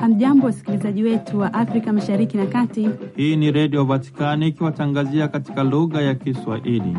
Hamjambo, wasikilizaji wetu wa Afrika Mashariki na Kati. Hii ni Redio Vatikani ikiwatangazia katika lugha ya Kiswahili.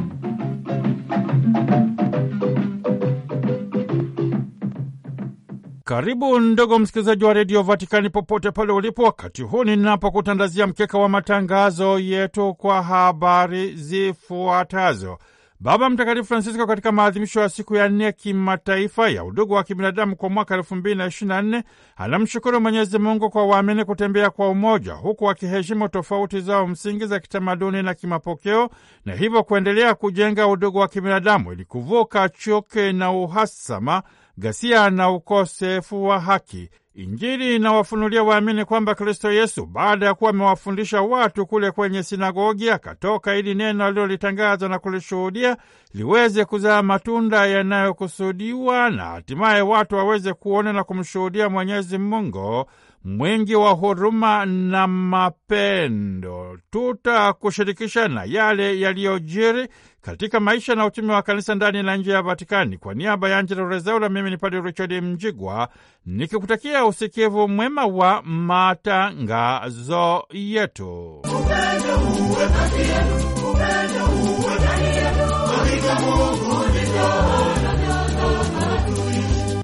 Karibu ndugu msikilizaji wa redio Vatikani popote pale ulipo, wakati huu ninapokutandazia mkeka wa matangazo yetu kwa habari zifuatazo. Baba Mtakatifu Francisco katika maadhimisho ya siku ya nne kimataifa ya udugu wa kibinadamu kwa mwaka elfu mbili na ishirini na nne anamshukuru Mwenyezi Mungu kwa waamini kutembea kwa umoja, huku wakiheshimu tofauti zao msingi za kitamaduni na kimapokeo, na hivyo kuendelea kujenga udugu wa kibinadamu ili kuvuka chuki na uhasama, ghasia na ukosefu wa haki. Injili inawafunulia waamini kwamba Kristo Yesu baada ya kuwa amewafundisha watu kule kwenye sinagogi, akatoka ili neno alilolitangaza na kulishuhudia liweze kuzaa matunda yanayokusudiwa na hatimaye watu waweze kuona na kumshuhudia Mwenyezi Mungu mwingi wa huruma na mapendo. Tutakushirikisha na yale yaliyojiri katika maisha na utumi wa kanisa ndani na nje ya Vatikani. Kwa niaba ya Angela Rezaula, mimi ni Padre Richard Mjigwa nikikutakia usikivu mwema wa matangazo yetu.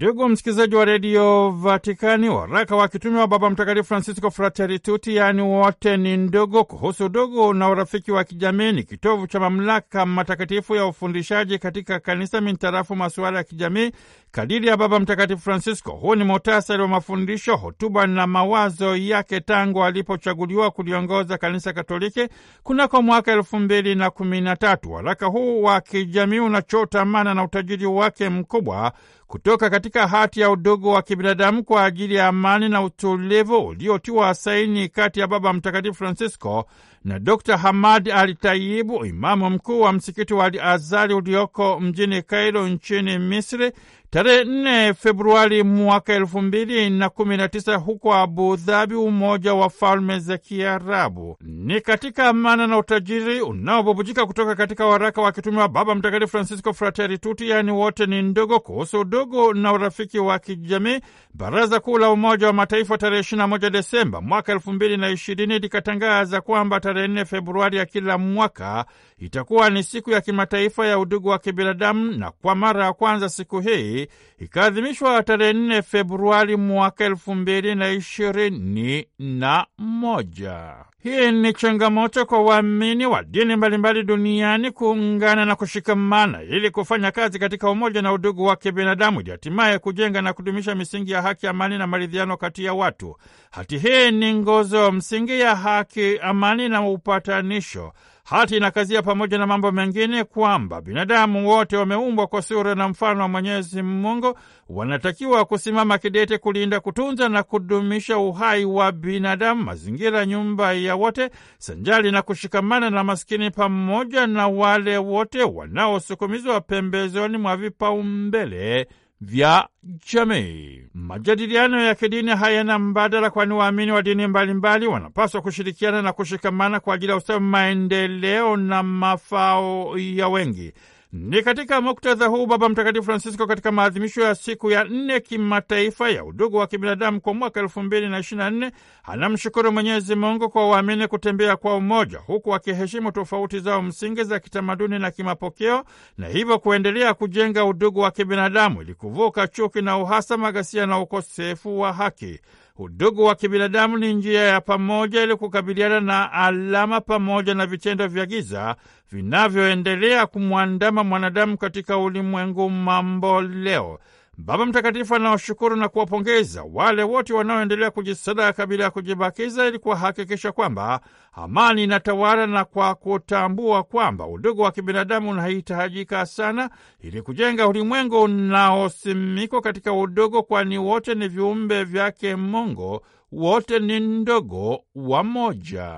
Ndugu msikilizaji wa redio Vatikani, waraka wa kitume wa Baba Mtakatifu Francisco Fratelli Tutti, yaani wote ni ndugu, kuhusu udugu na urafiki wa kijamii ni kitovu cha mamlaka matakatifu ya ufundishaji katika kanisa mintarafu masuala ya kijamii kadiri ya Baba Mtakatifu Francisco. Huu ni muhtasari wa mafundisho, hotuba na mawazo yake tangu alipochaguliwa kuliongoza kanisa Katoliki kunako mwaka elfu mbili na kumi na tatu. Waraka huu wa kijamii unachota mana na utajiri wake mkubwa kutoka katika hati ya udugu wa kibinadamu kwa ajili ya amani na utulivu uliotiwa saini kati ya Baba Mtakatifu Francisco na Dr Hamad Al Tayibu, imamu mkuu wa msikiti wa Al Azari ulioko mjini Kairo nchini Misri tarehe 4 Februari mwaka elfu mbili na kumi na tisa huko Abu Dhabi, Umoja wa Falme za Kiarabu. Ni katika amana na utajiri unaobubujika kutoka katika waraka wa kitume wa Baba Mtakatifu Francisco Fratelli Tutti, yaani wote ni ndogo, kuhusu udugu na urafiki wa kijamii. Baraza Kuu la Umoja wa Mataifa tarehe 21 Desemba mwaka elfu mbili na ishirini likatangaza kwamba tarehe 4 Februari ya kila mwaka itakuwa ni siku ya kimataifa ya udugu wa kibinadamu, na kwa mara ya kwanza siku hii ikaadhimishwa tarehe 4 Februari mwaka elfu mbili na ishirini na moja. Hii ni changamoto kwa waamini wa dini mbalimbali duniani kuungana na kushikamana ili kufanya kazi katika umoja na udugu wa kibinadamu ili hatimaye kujenga na kudumisha misingi ya haki, amani na maridhiano kati ya watu. Hati hii ni nguzo msingi ya haki, amani na upatanisho. Hati inakazia pamoja na mambo mengine kwamba binadamu wote wameumbwa kwa sura na mfano wa Mwenyezi Mungu, wanatakiwa kusimama kidete kulinda, kutunza na kudumisha uhai wa binadamu, mazingira, nyumba ya wote, sanjali na kushikamana na maskini pamoja na wale wote wanaosukumizwa pembezoni mwa vipaumbele vya jamii. Majadiliano ya kidini hayana mbadala, kwani waamini wa dini mbalimbali wanapaswa kushirikiana na kushikamana kwa ajili ya ustawi, maendeleo na mafao ya wengi. Ni katika muktadha huu Baba Mtakatifu Francisco katika maadhimisho ya siku ya nne kimataifa ya udugu wa kibinadamu kwa mwaka elfu mbili na ishirini na nne anamshukuru Mwenyezi Mungu kwa waamini kutembea kwa umoja, huku wakiheshimu tofauti zao msingi za kitamaduni na kimapokeo, na hivyo kuendelea kujenga udugu wa kibinadamu ili kuvuka chuki na uhasama, ghasia na ukosefu wa haki. Udugu wa kibinadamu ni njia ya pamoja ili kukabiliana na alama pamoja na vitendo vya giza vinavyoendelea kumwandama mwanadamu katika ulimwengu mambo leo. Baba Mtakatifu anawashukuru na kuwapongeza wale wote wanaoendelea kujisadaka bila ya kujibakiza ili kuhakikisha kwamba amani inatawala na kwa kutambua kwamba udugu wa kibinadamu unahitajika sana ili kujenga ulimwengu unaosimikwa katika udugu, kwani wote ni viumbe vyake Mungu, wote ni ndogo wamoja.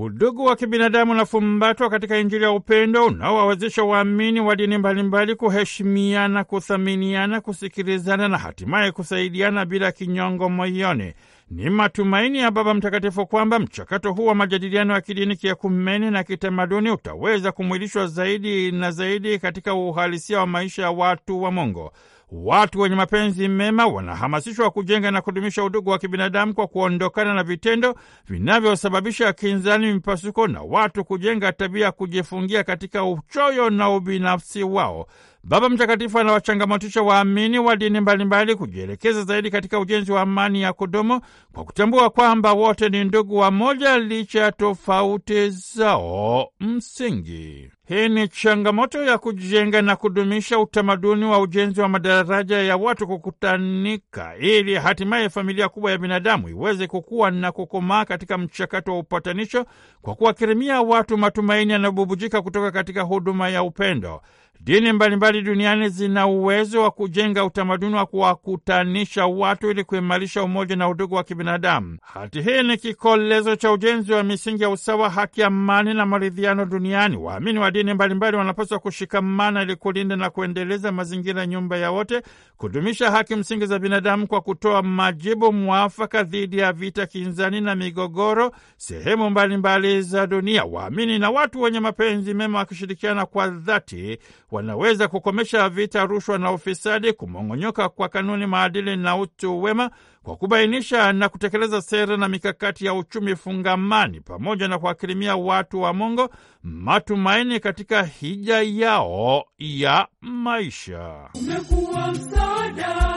Udugu wa kibinadamu unafumbatwa katika Injili ya upendo unaowawezesha waamini wa dini mbalimbali kuheshimiana, kuthaminiana, kusikilizana na hatimaye kusaidiana bila kinyongo moyoni. Ni matumaini ya Baba Mtakatifu kwamba mchakato huu wa majadiliano ya kidini, kiekumene na kitamaduni utaweza kumwilishwa zaidi na zaidi katika uhalisia wa maisha ya watu wa Mungu. Watu wenye mapenzi mema wanahamasishwa kujenga na kudumisha udugu wa kibinadamu kwa kuondokana na vitendo vinavyosababisha kinzani, mipasuko na watu kujenga tabia ya kujifungia katika uchoyo na ubinafsi wao. Baba Mtakatifu anawachangamotisha waamini wa dini mbalimbali kujielekeza zaidi katika ujenzi wa amani ya kudumu kwa kutambua kwamba wote ni ndugu wa moja licha ya tofauti zao msingi. Hii ni changamoto ya kujenga na kudumisha utamaduni wa ujenzi wa madaraja ya watu kukutanika ili hatimaye familia kubwa ya binadamu iweze kukua na kukomaa katika mchakato wa upatanisho kwa kuwakirimia watu matumaini yanayobubujika kutoka katika huduma ya upendo. Dini mbalimbali duniani zina uwezo wa kujenga utamaduni wa kuwakutanisha watu ili kuimarisha umoja na udugu wa kibinadamu. Hati hii ni kikolezo cha ujenzi wa misingi ya usawa, haki, amani na maridhiano duniani. Waamini wa dini mbalimbali wanapaswa kushikamana ili kulinda na kuendeleza mazingira nyumba ya wote, kudumisha haki msingi za binadamu kwa kutoa majibu mwafaka dhidi ya vita, kinzani na migogoro sehemu mbalimbali za dunia. Waamini na watu wenye mapenzi mema wakishirikiana kwa dhati wanaweza kukomesha vita, rushwa na ufisadi, kumong'onyoka kwa kanuni, maadili na utu wema, kwa kubainisha na kutekeleza sera na mikakati ya uchumi fungamani, pamoja na kuwakirimia watu wa Mungu matumaini katika hija yao ya maisha. Umekuwa msaada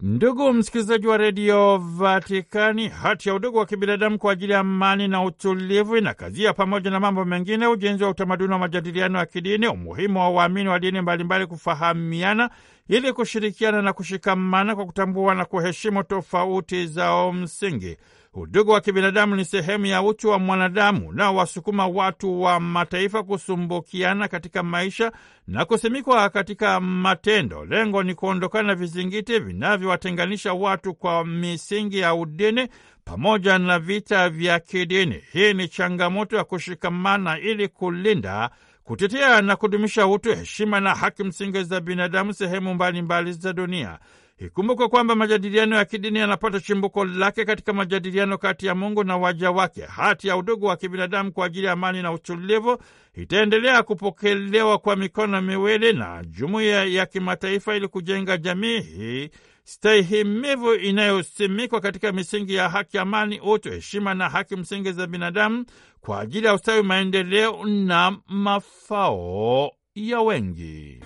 Ndugu msikilizaji wa redio Vatikani, hati ya udugu wa kibinadamu kwa ajili ya amani na utulivu inakazia pamoja na mambo mengine ujenzi wa utamaduni wa majadiliano ya kidini, umuhimu wa waamini wa dini mbalimbali kufahamiana ili kushirikiana na kushikamana kwa kutambua na kuheshimu tofauti zao msingi. Udugu wa kibinadamu ni sehemu ya utu wa mwanadamu unaowasukuma watu wa mataifa kusumbukiana katika maisha na kusimikwa katika matendo. Lengo ni kuondokana na vizingiti vinavyowatenganisha watu kwa misingi ya udini pamoja na vita vya kidini. Hii ni changamoto ya kushikamana ili kulinda kutetea na kudumisha utu, heshima na haki msingi za binadamu sehemu mbalimbali za dunia. Ikumbukwe kwamba majadiliano ya kidini yanapata chimbuko lake katika majadiliano kati ya Mungu na waja wake. Hati ya udugu wa kibinadamu kwa ajili ya amani na utulivu itaendelea kupokelewa kwa mikono miwili na jumuiya ya kimataifa ili kujenga jamii hii stahimivu inayosimikwa katika misingi ya haki, amani, utu, heshima na haki msingi za binadamu kwa ajili ya ustawi, maendeleo na mafao ya wengi.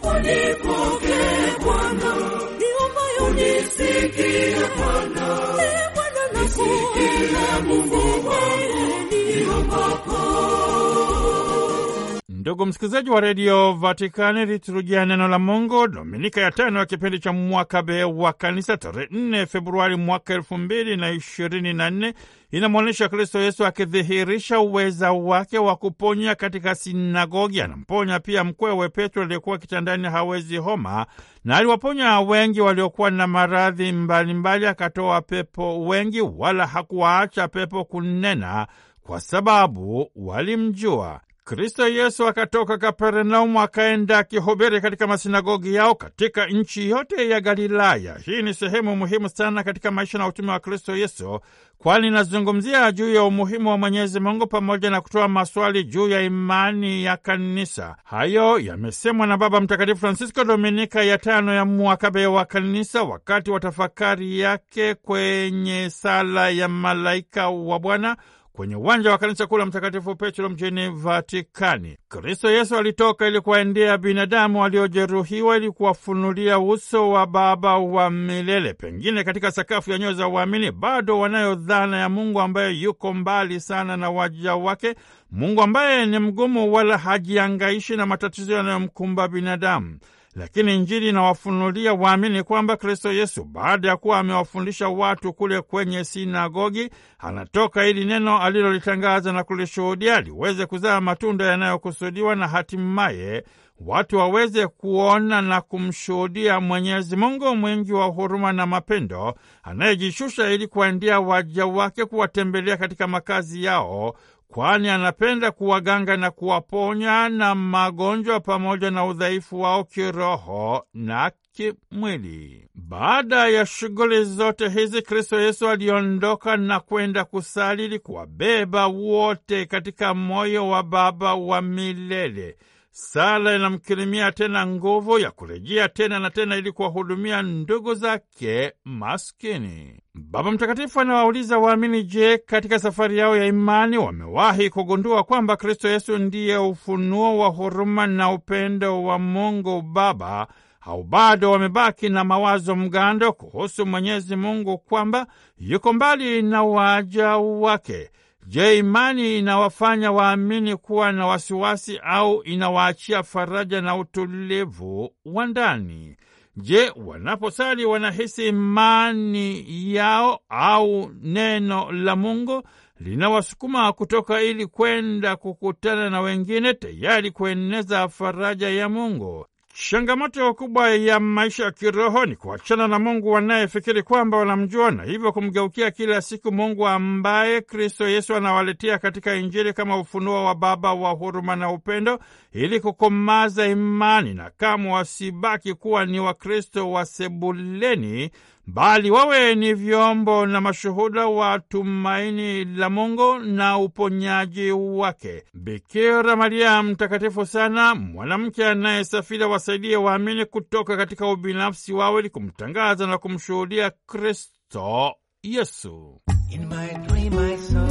Ndugu msikilizaji wa redio Vatikani, liturujia neno la Mungu, dominika ya tano ya kipindi cha mwaka B wa kanisa, tarehe 4 Februari mwaka elfu mbili na ishirini na nne inamwonyesha Kristo Yesu akidhihirisha uweza wake wa kuponya katika sinagogi. Anamponya pia mkwewe Petro aliyekuwa kitandani hawezi homa, na aliwaponya wengi waliokuwa na maradhi mbalimbali, akatoa pepo wengi, wala hakuwaacha pepo kunena, kwa sababu walimjua. Kristo Yesu akatoka Kapernaumu akaenda akihubiri katika masinagogi yao katika nchi yote ya Galilaya. Hii ni sehemu muhimu sana katika maisha na utume wa Kristo Yesu, kwani inazungumzia juu ya umuhimu wa Mwenyezi Mungu pamoja na kutoa maswali juu ya imani ya kanisa. Hayo yamesemwa na Baba Mtakatifu Francisco Dominika ya tano ya mwaka B wa kanisa wakati wa tafakari yake kwenye sala ya malaika wa Bwana kwenye uwanja wa kanisa kuu la Mtakatifu Petro mjini Vatikani. Kristo Yesu alitoka ili kuwaendea binadamu waliojeruhiwa ili kuwafunulia uso wa Baba wa milele. Pengine katika sakafu ya nyoyo za uamini bado wanayo dhana ya Mungu ambaye yuko mbali sana na waja wake, Mungu ambaye ni mgumu wala hajiangaishi na matatizo yanayomkumba binadamu lakini Injili inawafunulia waamini kwamba Kristo Yesu baada ya kuwa amewafundisha watu kule kwenye sinagogi, anatoka ili neno alilolitangaza na kulishuhudia liweze kuzaa matunda yanayokusudiwa na hatimaye watu waweze kuona na kumshuhudia Mwenyezi Mungu mwingi wa huruma na mapendo, anayejishusha ili kuwaendea waja wake, kuwatembelea katika makazi yao kwani anapenda kuwaganga na kuwaponya na magonjwa pamoja na udhaifu wao kiroho na kimwili. Baada ya shughuli zote hizi, Kristo Yesu aliondoka na kwenda kusali ili kuwabeba wote katika moyo wa Baba wa milele. Sala inamkirimia tena nguvu ya kurejea tena na tena ili kuwahudumia ndugu zake maskini. Baba Mtakatifu anawauliza waamini, je, katika safari yao ya imani wamewahi kugundua kwamba Kristo Yesu ndiye ufunuo wa huruma na upendo wa Mungu Baba au bado wamebaki na mawazo mgando kuhusu Mwenyezi Mungu kwamba yuko mbali na waja wake? Je, imani inawafanya waamini kuwa na wasiwasi au inawaachia faraja na utulivu wa ndani? Je, wanaposali wanahisi imani yao au neno la Mungu linawasukuma kutoka ili kwenda kukutana na wengine, tayari kueneza faraja ya Mungu? Changamoto kubwa ya maisha ya kiroho ni kuachana na Mungu wanayefikiri kwamba wanamjua na hivyo kumgeukia kila siku Mungu ambaye Kristo Yesu anawaletea katika Injili kama ufunuo wa Baba wa huruma na upendo, ili kukomaza imani na kamwe wasibaki kuwa ni Wakristo wa sebuleni bali wawe ni vyombo na mashuhuda wa tumaini la Mungu na uponyaji wake. Bikira Maria mtakatifu sana, mwanamke anayesafiri, wasaidie waamini kutoka katika ubinafsi wao ili kumtangaza na kumshuhudia Kristo Yesu. In my dream I saw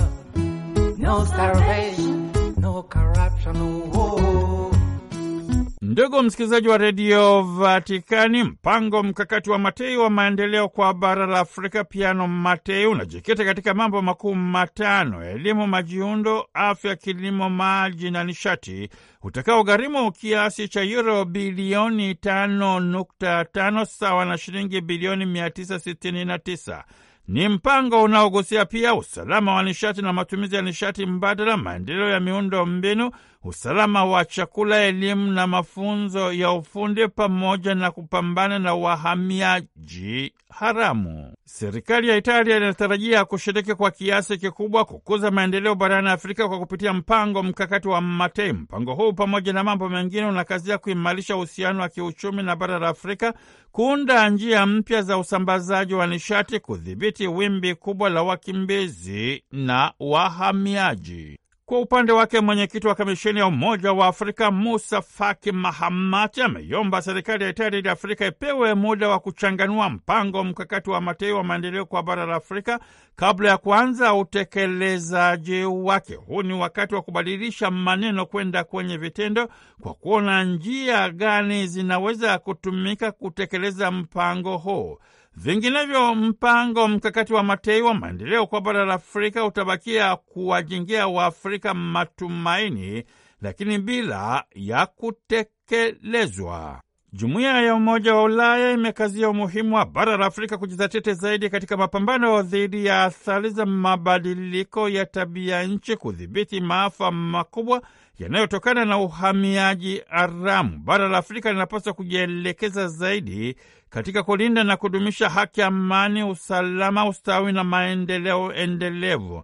no starvation, no corruption, war. Ndugu msikilizaji wa redio Vatikani, mpango mkakati wa Matei wa maendeleo kwa bara la Afrika, Piano Matei, unajikita katika mambo makuu matano: elimu, majiundo, afya, kilimo, maji na nishati, utakaogharimu kiasi cha yuro bilioni 5.5 sawa na shilingi bilioni 969. Ni mpango unaogusia pia usalama wa nishati na matumizi ya nishati mbadala, maendeleo ya miundo mbinu, usalama wa chakula, elimu na mafunzo ya ufundi, pamoja na kupambana na wahamiaji haramu. Serikali ya Italia inatarajia kushiriki kwa kiasi kikubwa kukuza maendeleo barani Afrika kwa kupitia mpango mkakati wa Matei. Mpango huu pamoja na mambo mengine unakazia kuimarisha uhusiano wa kiuchumi na bara la Afrika, kuunda njia mpya za usambazaji wa nishati, kudhibiti wimbi kubwa la wakimbizi na wahamiaji. Kwa upande wake mwenyekiti wa kamisheni ya Umoja wa Afrika Musa Faki Mahamati ameiomba serikali ya Itali ya Afrika ipewe muda wa kuchanganua mpango mkakati wa Matei wa maendeleo kwa bara la Afrika kabla ya kuanza utekelezaji wake. Huu ni wakati wa kubadilisha maneno kwenda kwenye vitendo, kwa kuona njia gani zinaweza kutumika kutekeleza mpango huu. Vinginevyo mpango mkakati wa Matei wa maendeleo kwa bara la Afrika utabakia kuwajengea Waafrika matumaini, lakini bila ya kutekelezwa. Jumuiya ya Umoja wa Ulaya imekazia umuhimu wa bara la Afrika kujizatiti zaidi katika mapambano dhidi ya athari za mabadiliko ya tabia nchi, kudhibiti maafa makubwa yanayotokana na uhamiaji haramu. Bara la Afrika linapaswa kujielekeza zaidi katika kulinda na kudumisha haki, amani, usalama, ustawi na maendeleo endelevu.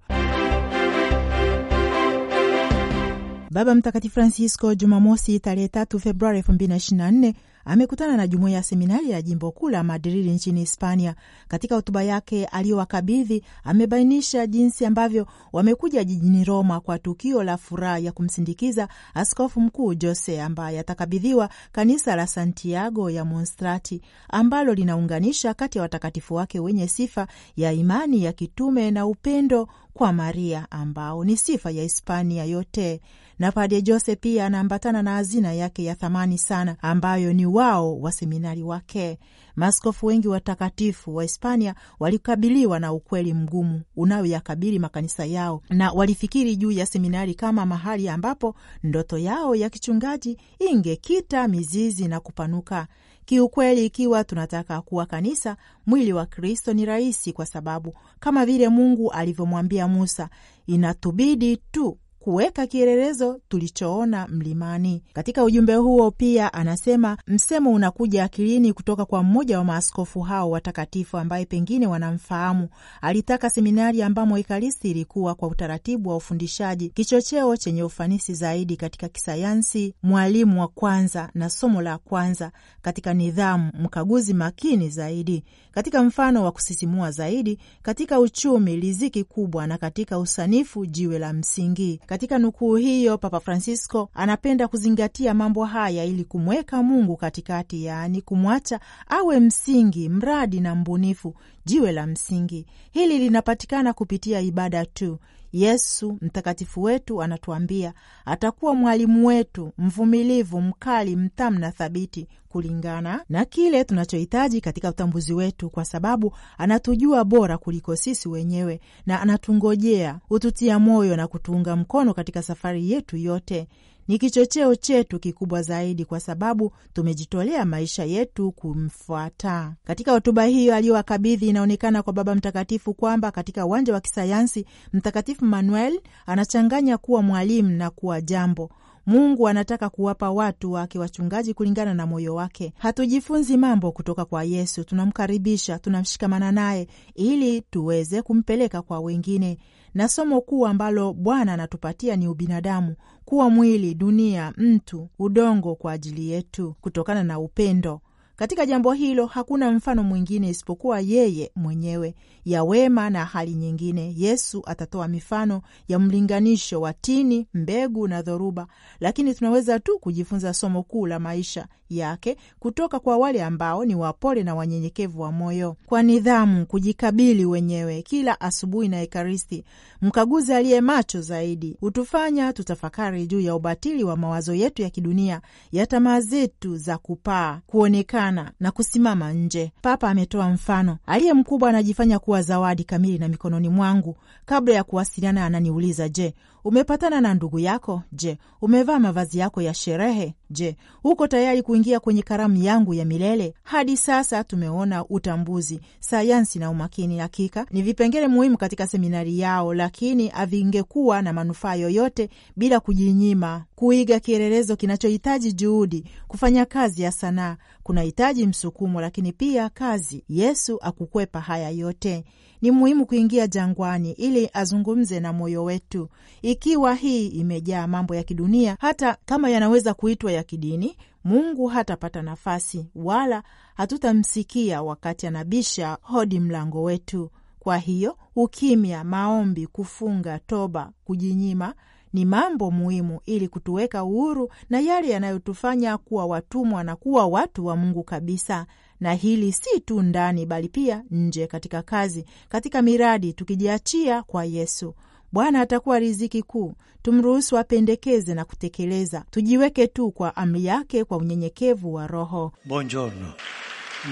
Baba Mtakatifu Francisco Jumamosi tarehe 3 Februari 2024 amekutana na jumuiya ya seminari ya jimbo kuu la Madridi nchini Hispania. Katika hotuba yake aliyowakabidhi, amebainisha jinsi ambavyo wamekuja jijini Roma kwa tukio la furaha ya kumsindikiza askofu mkuu Jose ambaye atakabidhiwa kanisa la Santiago ya Monstrati ambalo linaunganisha kati ya watakatifu wake wenye sifa ya imani ya kitume na upendo kwa Maria ambao ni sifa ya Hispania yote na Padre Jose pia anaambatana na hazina yake ya thamani sana ambayo ni wao wa seminari wake. Maaskofu wengi watakatifu wa Hispania walikabiliwa na ukweli mgumu unaoyakabili makanisa yao, na walifikiri juu ya seminari kama mahali ambapo ndoto yao ya kichungaji ingekita mizizi na kupanuka. Kiukweli, ikiwa tunataka kuwa kanisa mwili wa Kristo, ni rahisi, kwa sababu kama vile Mungu alivyomwambia Musa, inatubidi tu kuweka kielelezo tulichoona mlimani. Katika ujumbe huo pia anasema msemo unakuja akilini kutoka kwa mmoja wa maaskofu hao watakatifu ambaye pengine wanamfahamu. Alitaka seminari ambamo Ekaristi ilikuwa kwa utaratibu wa ufundishaji kichocheo chenye ufanisi zaidi katika kisayansi, mwalimu wa kwanza na somo la kwanza katika nidhamu, mkaguzi makini zaidi katika mfano wa kusisimua zaidi katika uchumi, riziki kubwa na katika usanifu, jiwe la msingi. Katika nukuu hiyo, Papa Francisco anapenda kuzingatia mambo haya ili kumweka Mungu katikati, yaani kumwacha awe msingi, mradi na mbunifu, jiwe la msingi. Hili linapatikana kupitia ibada tu. Yesu mtakatifu wetu anatuambia atakuwa mwalimu wetu mvumilivu, mkali, mtamu na thabiti kulingana na kile tunachohitaji katika utambuzi wetu, kwa sababu anatujua bora kuliko sisi wenyewe na anatungojea, hututia moyo na kutuunga mkono katika safari yetu yote. Ni kichocheo chetu kikubwa zaidi, kwa sababu tumejitolea maisha yetu kumfuata. Katika hotuba hiyo aliyowakabidhi, inaonekana kwa Baba Mtakatifu kwamba katika uwanja wa kisayansi Mtakatifu Manuel anachanganya kuwa mwalimu na kuwa jambo Mungu anataka kuwapa watu wake wachungaji kulingana na moyo wake. Hatujifunzi mambo kutoka kwa Yesu, tunamkaribisha, tunamshikamana naye ili tuweze kumpeleka kwa wengine. Na somo kuu ambalo Bwana anatupatia ni ubinadamu, kuwa mwili, dunia, mtu, udongo kwa ajili yetu, kutokana na upendo katika jambo hilo hakuna mfano mwingine isipokuwa yeye mwenyewe. Ya wema na hali nyingine, Yesu atatoa mifano ya mlinganisho wa tini, mbegu na dhoruba, lakini tunaweza tu kujifunza somo kuu la maisha yake kutoka kwa wale ambao ni wapole na wanyenyekevu wa moyo, kwa nidhamu, kujikabili wenyewe kila asubuhi na Ekaristi. Mkaguzi aliye macho zaidi hutufanya tutafakari juu ya ubatili wa mawazo yetu ya kidunia, ya tamaa zetu za kupaa, kuonekana na kusimama nje. Papa ametoa mfano: aliye mkubwa anajifanya kuwa zawadi kamili na mikononi mwangu. Kabla ya kuwasiliana, ananiuliza je, umepatana na ndugu yako? Je, umevaa mavazi yako ya sherehe? Je, uko tayari kuingia kwenye karamu yangu ya milele? Hadi sasa tumeona utambuzi, sayansi na umakini. Hakika ni vipengele muhimu katika seminari yao, lakini havingekuwa na manufaa yoyote bila kujinyima kuiga kielelezo kinachohitaji juhudi. Kufanya kazi ya sanaa kunahitaji msukumo, lakini pia kazi. Yesu akukwepa haya yote. Ni muhimu kuingia jangwani ili azungumze na moyo wetu. Ikiwa hii imejaa mambo ya kidunia, hata kama yanaweza kuitwa ya kidini, Mungu hatapata nafasi, wala hatutamsikia wakati anabisha hodi mlango wetu. Kwa hiyo ukimya, maombi, kufunga, toba, kujinyima ni mambo muhimu ili kutuweka uhuru na yale yanayotufanya kuwa watumwa na kuwa watu wa Mungu kabisa. Na hili si tu ndani, bali pia nje, katika kazi, katika miradi, tukijiachia kwa Yesu. Bwana atakuwa riziki kuu. Tumruhusu apendekeze na kutekeleza, tujiweke tu kwa amri yake kwa unyenyekevu wa roho. Buongiorno,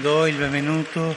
do il benvenuto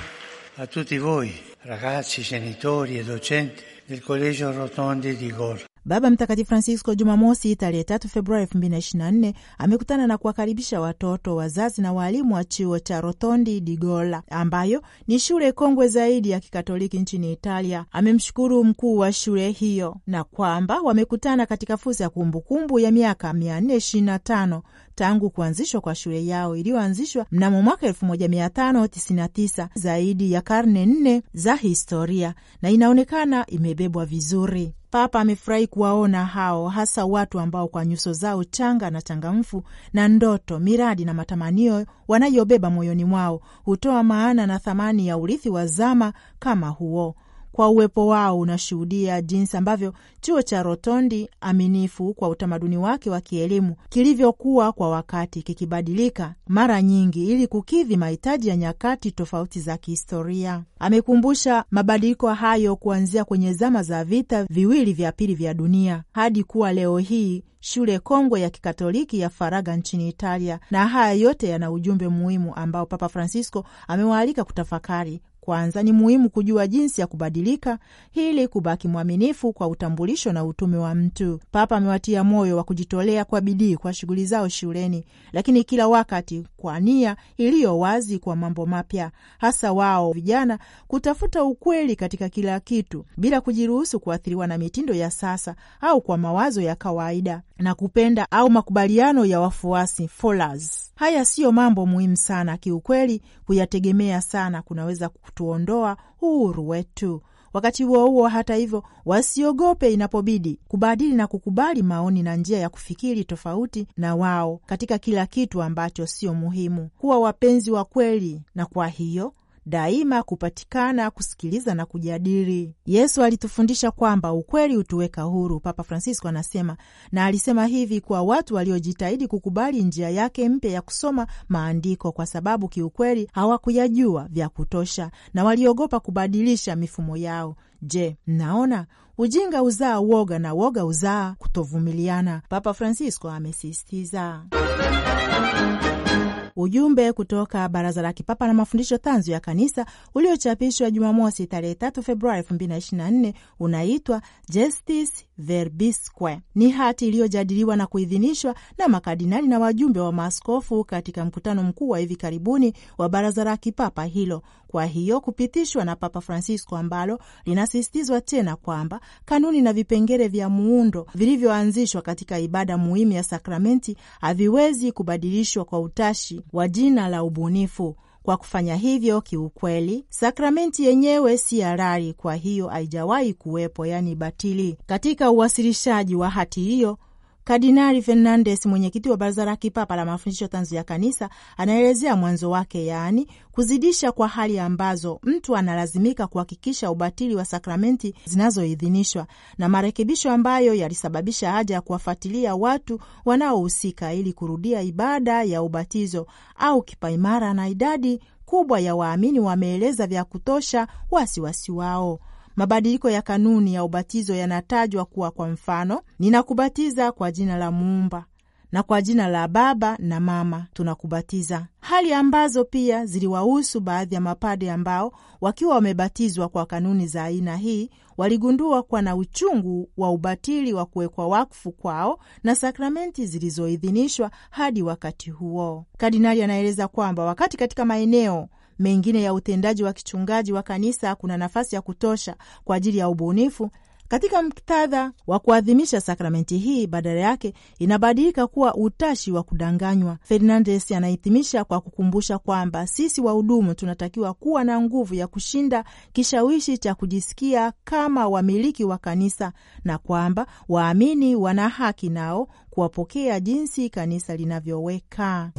a tutti voi ragazzi, genitori e docenti del Collegio Rotondi di Gol. Baba Mtakatifu Francisco Jumamosi tarehe tatu Februari elfu mbili na ishirini na nne amekutana na kuwakaribisha watoto, wazazi na waalimu wa chuo cha Rotondi di Gola ambayo ni shule kongwe zaidi ya kikatoliki nchini Italia. Amemshukuru mkuu wa shule hiyo na kwamba wamekutana katika fursa ya kumbukumbu ya miaka mia nne ishirini na tano tangu kuanzishwa kwa shule yao iliyoanzishwa mnamo mwaka 1599 zaidi ya karne nne za historia na inaonekana imebebwa vizuri. Papa amefurahi kuwaona hao, hasa watu ambao kwa nyuso zao changa na changamfu na ndoto, miradi na matamanio wanayobeba moyoni mwao hutoa maana na thamani ya urithi wa zama kama huo. Kwa uwepo wao unashuhudia jinsi ambavyo chuo cha Rotondi aminifu kwa utamaduni wake wa kielimu kilivyokuwa kwa wakati, kikibadilika mara nyingi ili kukidhi mahitaji ya nyakati tofauti za kihistoria. Amekumbusha mabadiliko hayo kuanzia kwenye zama za vita viwili vya pili vya dunia hadi kuwa leo hii shule kongwe ya kikatoliki ya faraga nchini Italia. Na haya yote yana ujumbe muhimu ambao Papa Francisco amewaalika kutafakari Kwanza ni muhimu kujua jinsi ya kubadilika ili kubaki mwaminifu kwa utambulisho na utume wa mtu. Papa amewatia moyo wa kujitolea kwa bidii kwa shughuli zao shuleni, lakini kila wakati kwa nia iliyo wazi kwa mambo mapya, hasa wao vijana kutafuta ukweli katika kila kitu bila kujiruhusu kuathiriwa na mitindo ya sasa au kwa mawazo ya kawaida na kupenda au makubaliano ya wafuasi followers. Haya siyo mambo muhimu sana kiukweli. Kuyategemea sana kunaweza kutuondoa uhuru wetu. Wakati huo huo, hata hivyo, wasiogope inapobidi kubadili na kukubali maoni na njia ya kufikiri tofauti na wao katika kila kitu ambacho sio muhimu, kuwa wapenzi wa kweli, na kwa hiyo daima kupatikana kusikiliza na kujadili. Yesu alitufundisha kwamba ukweli hutuweka huru, Papa Francisco anasema, na alisema hivi kwa watu waliojitahidi kukubali njia yake mpya ya kusoma maandiko, kwa sababu kiukweli hawakuyajua vya kutosha na waliogopa kubadilisha mifumo yao. Je, mnaona ujinga uzaa woga na woga uzaa kutovumiliana, Papa Francisco amesisitiza. Ujumbe kutoka Baraza la Kipapa la Mafundisho Tanzu ya Kanisa uliochapishwa Jumamosi tarehe 3 Februari 2024 unaitwa Gestis Verbisque. Ni hati iliyojadiliwa na kuidhinishwa na makardinali na wajumbe wa maaskofu katika mkutano mkuu wa hivi karibuni wa Baraza la Kipapa hilo, kwa hiyo kupitishwa na Papa Francisco, ambalo linasisitizwa tena kwamba kanuni na vipengele vya muundo vilivyoanzishwa katika ibada muhimu ya sakramenti haviwezi kubadilishwa kwa utashi wa jina la ubunifu. Kwa kufanya hivyo, kiukweli sakramenti yenyewe si halali, kwa hiyo haijawahi kuwepo, yaani batili. Katika uwasilishaji wa hati hiyo Kardinali Fernandes, mwenyekiti wa Baraza la Kipapa la Mafundisho Tanzu ya Kanisa, anaelezea mwanzo wake, yaani kuzidisha kwa hali ambazo mtu analazimika kuhakikisha ubatili wa sakramenti zinazoidhinishwa na marekebisho ambayo yalisababisha haja ya kuwafuatilia watu wanaohusika ili kurudia ibada ya ubatizo au kipaimara, na idadi kubwa ya waamini wameeleza vya kutosha wasiwasi wao. Mabadiliko ya kanuni ya ubatizo yanatajwa kuwa kwa mfano, ninakubatiza kwa jina la Muumba na kwa jina la Baba na Mama tunakubatiza, hali ambazo pia ziliwahusu baadhi ya mapade ambao wakiwa wamebatizwa kwa kanuni za aina hii waligundua kuwa na uchungu wa ubatili wa kuwekwa wakfu kwao na sakramenti zilizoidhinishwa hadi wakati huo. Kardinali anaeleza kwamba wakati katika maeneo mengine ya utendaji wa kichungaji wa kanisa kuna nafasi ya kutosha kwa ajili ya ubunifu katika muktadha wa kuadhimisha sakramenti hii, badala yake inabadilika kuwa utashi wa kudanganywa. Fernandes anahitimisha kwa kukumbusha kwamba sisi wahudumu tunatakiwa kuwa na nguvu ya kushinda kishawishi cha kujisikia kama wamiliki wa kanisa na kwamba waamini wana haki nao kuwapokea jinsi kanisa linavyoweka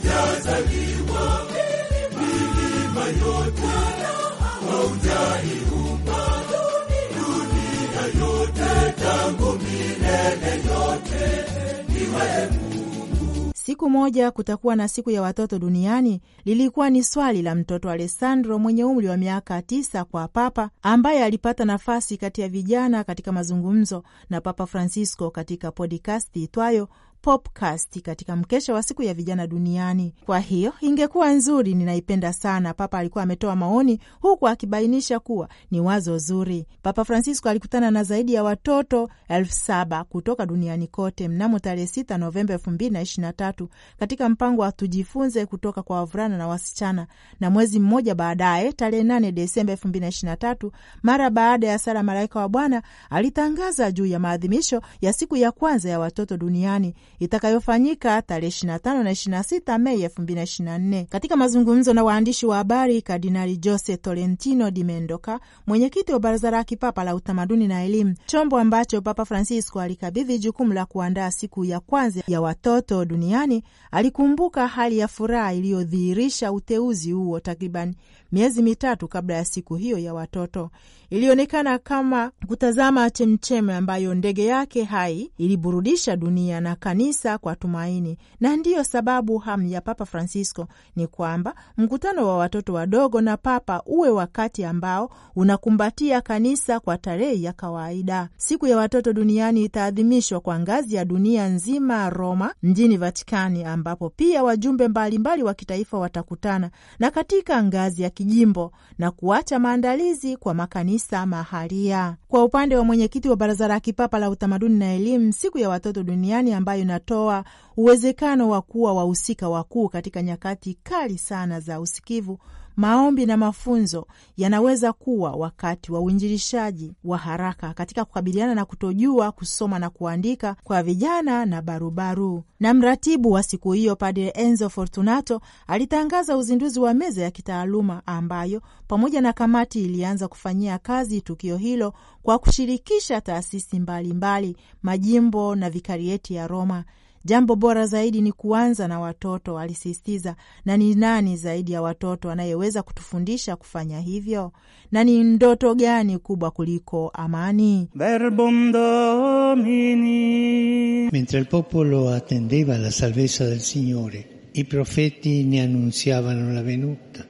waujaliwa milima yote waujaliwa Siku moja kutakuwa na siku ya watoto duniani, lilikuwa ni swali la mtoto Alessandro mwenye umri wa miaka tisa kwa Papa, ambaye alipata nafasi kati ya vijana katika mazungumzo na Papa Francisco katika podikasti itwayo Popcast katika mkesha wa siku ya vijana duniani. Kwa hiyo ingekuwa nzuri, ninaipenda sana. Papa alikuwa ametoa maoni huku akibainisha kuwa ni wazo zuri. Papa Francisco alikutana na zaidi ya watoto elfu saba kutoka duniani kote mnamo tarehe 6 Novemba elfu mbili na ishirini na tatu katika mpango wa tujifunze kutoka kwa wavulana na wasichana, na mwezi mmoja baadaye, tarehe 8 Desemba elfu mbili na ishirini na tatu mara baada ya sala Malaika wa Bwana alitangaza juu ya maadhimisho ya siku ya kwanza ya watoto duniani itakayofanyika tarehe 25 na 26 Mei 2024. Katika mazungumzo na waandishi wa habari, Kardinali Jose Tolentino Di Mendoca, mwenyekiti wa Baraza la Kipapa la Utamaduni na Elimu, chombo ambacho Papa Francisco alikabidhi jukumu la kuandaa siku ya kwanza ya watoto duniani, alikumbuka hali ya furaha iliyodhihirisha uteuzi huo takriban miezi mitatu kabla ya siku hiyo ya watoto. Ilionekana kama kutazama chemcheme ambayo ndege yake hai iliburudisha dunia na kanisa kanisa kwa tumaini, na ndiyo sababu hamu ya Papa Francisco ni kwamba mkutano wa watoto wadogo na Papa uwe wakati ambao unakumbatia kanisa kwa tarehe ya kawaida. Siku ya watoto duniani itaadhimishwa kwa ngazi ya dunia nzima Roma, mjini Vatikani, ambapo pia wajumbe mbalimbali wa kitaifa watakutana na katika ngazi ya kijimbo na kuacha maandalizi kwa makanisa mahalia. Kwa upande wa mwenyekiti wa Baraza la Kipapa la Utamaduni na Elimu, siku ya watoto duniani ambayo inatoa uwezekano wa kuwa wahusika wakuu katika nyakati kali sana za usikivu maombi na mafunzo yanaweza kuwa wakati wa uinjilishaji wa haraka katika kukabiliana na kutojua kusoma na kuandika kwa vijana na barubaru. Na mratibu wa siku hiyo Padre Enzo Fortunato alitangaza uzinduzi wa meza ya kitaaluma ambayo pamoja na kamati ilianza kufanyia kazi tukio hilo kwa kushirikisha taasisi mbalimbali mbali, majimbo na vikarieti ya Roma. Jambo bora zaidi ni kuanza na watoto, alisisitiza. Na ni nani zaidi ya watoto anayeweza kutufundisha kufanya hivyo? Na ni ndoto gani kubwa kuliko amani? Verbum Domini. Mentre il popolo attendeva la salvezza del Signore, i profeti ne annunziavano la venuta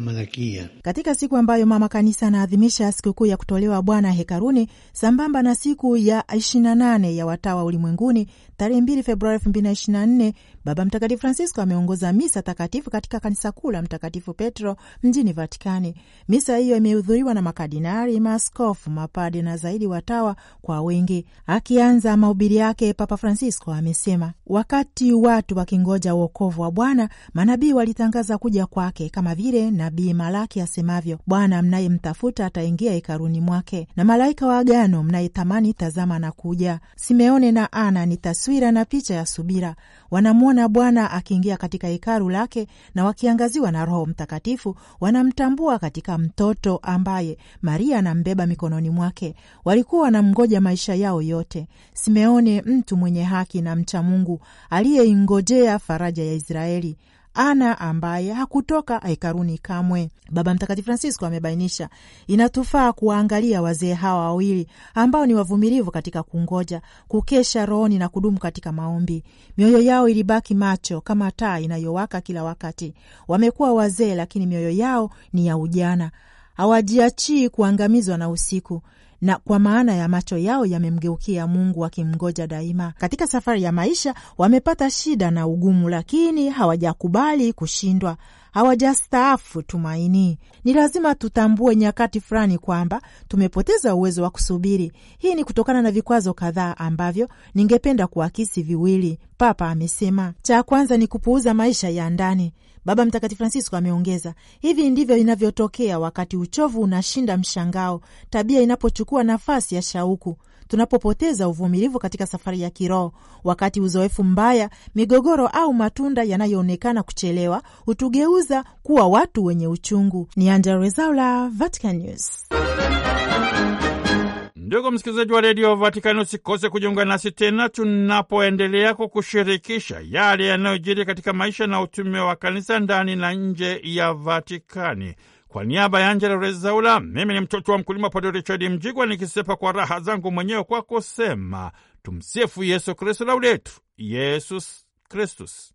Malachia. Katika siku ambayo mama kanisa anaadhimisha sikukuu ya kutolewa Bwana hekaruni sambamba na siku ya 28 ya watawa ulimwenguni tarehe 2 Februari 2024, Baba Mtakatifu Francisco ameongoza misa takatifu katika kanisa kuu la Mtakatifu Petro mjini Vatikani. Misa hiyo imehudhuriwa na makardinali, maaskofu, mapade na zaidi watawa kwa wengi. Akianza mahubiri yake, Papa Francisco amesema wakati watu wakingoja uokovu wa Bwana, manabii walitangaza kuja kwake, kama vile nabii Malaki asemavyo, Bwana mnayemtafuta ataingia hekaruni mwake, na malaika wa agano mnayetamani, tazama na kuja. Simeone na Ana ni taswira na picha ya subira wanamwona Bwana akiingia katika hekalu lake, na wakiangaziwa na Roho Mtakatifu wanamtambua katika mtoto ambaye Maria anambeba mikononi mwake. Walikuwa wanamngoja maisha yao yote. Simeone, mtu mwenye haki na mcha Mungu, aliyeingojea faraja ya Israeli Ana ambaye hakutoka hekaruni kamwe. Baba Mtakatifu Francisco amebainisha inatufaa kuwaangalia wazee hawa wawili ambao ni wavumilivu katika kungoja, kukesha rohoni na kudumu katika maombi. Mioyo yao ilibaki macho kama taa inayowaka kila wakati. Wamekuwa wazee, lakini mioyo yao ni ya ujana, hawajiachii kuangamizwa na usiku na kwa maana ya macho yao yamemgeukia Mungu wakimngoja daima. Katika safari ya maisha wamepata shida na ugumu, lakini hawajakubali kushindwa, hawajastaafu tumaini. Ni lazima tutambue nyakati fulani kwamba tumepoteza uwezo wa kusubiri. Hii ni kutokana na vikwazo kadhaa ambavyo ningependa kuakisi viwili. Papa amesema cha kwanza ni kupuuza maisha ya ndani. Baba Mtakatifu Francisco ameongeza, hivi ndivyo inavyotokea wakati uchovu unashinda mshangao, tabia inapochukua nafasi ya shauku, tunapopoteza uvumilivu katika safari ya kiroho, wakati uzoefu mbaya, migogoro au matunda yanayoonekana kuchelewa hutugeuza kuwa watu wenye uchungu. Ni Angella Rwezaula, Vatican News. Ndugu msikilizaji wa redio Vatikani, usikose kujiunga nasi tena tunapoendelea kukushirikisha yale yanayojiri katika maisha na utume wa kanisa ndani na nje ya Vatikani. Kwa niaba ya Angela Rezaula, mimi ni mtoto wa mkulima Padre Richard Mjigwa, nikisepa kwa raha zangu mwenyewe kwa kusema tumsifu Yesu Kristu, lauletu Yesus Kristus.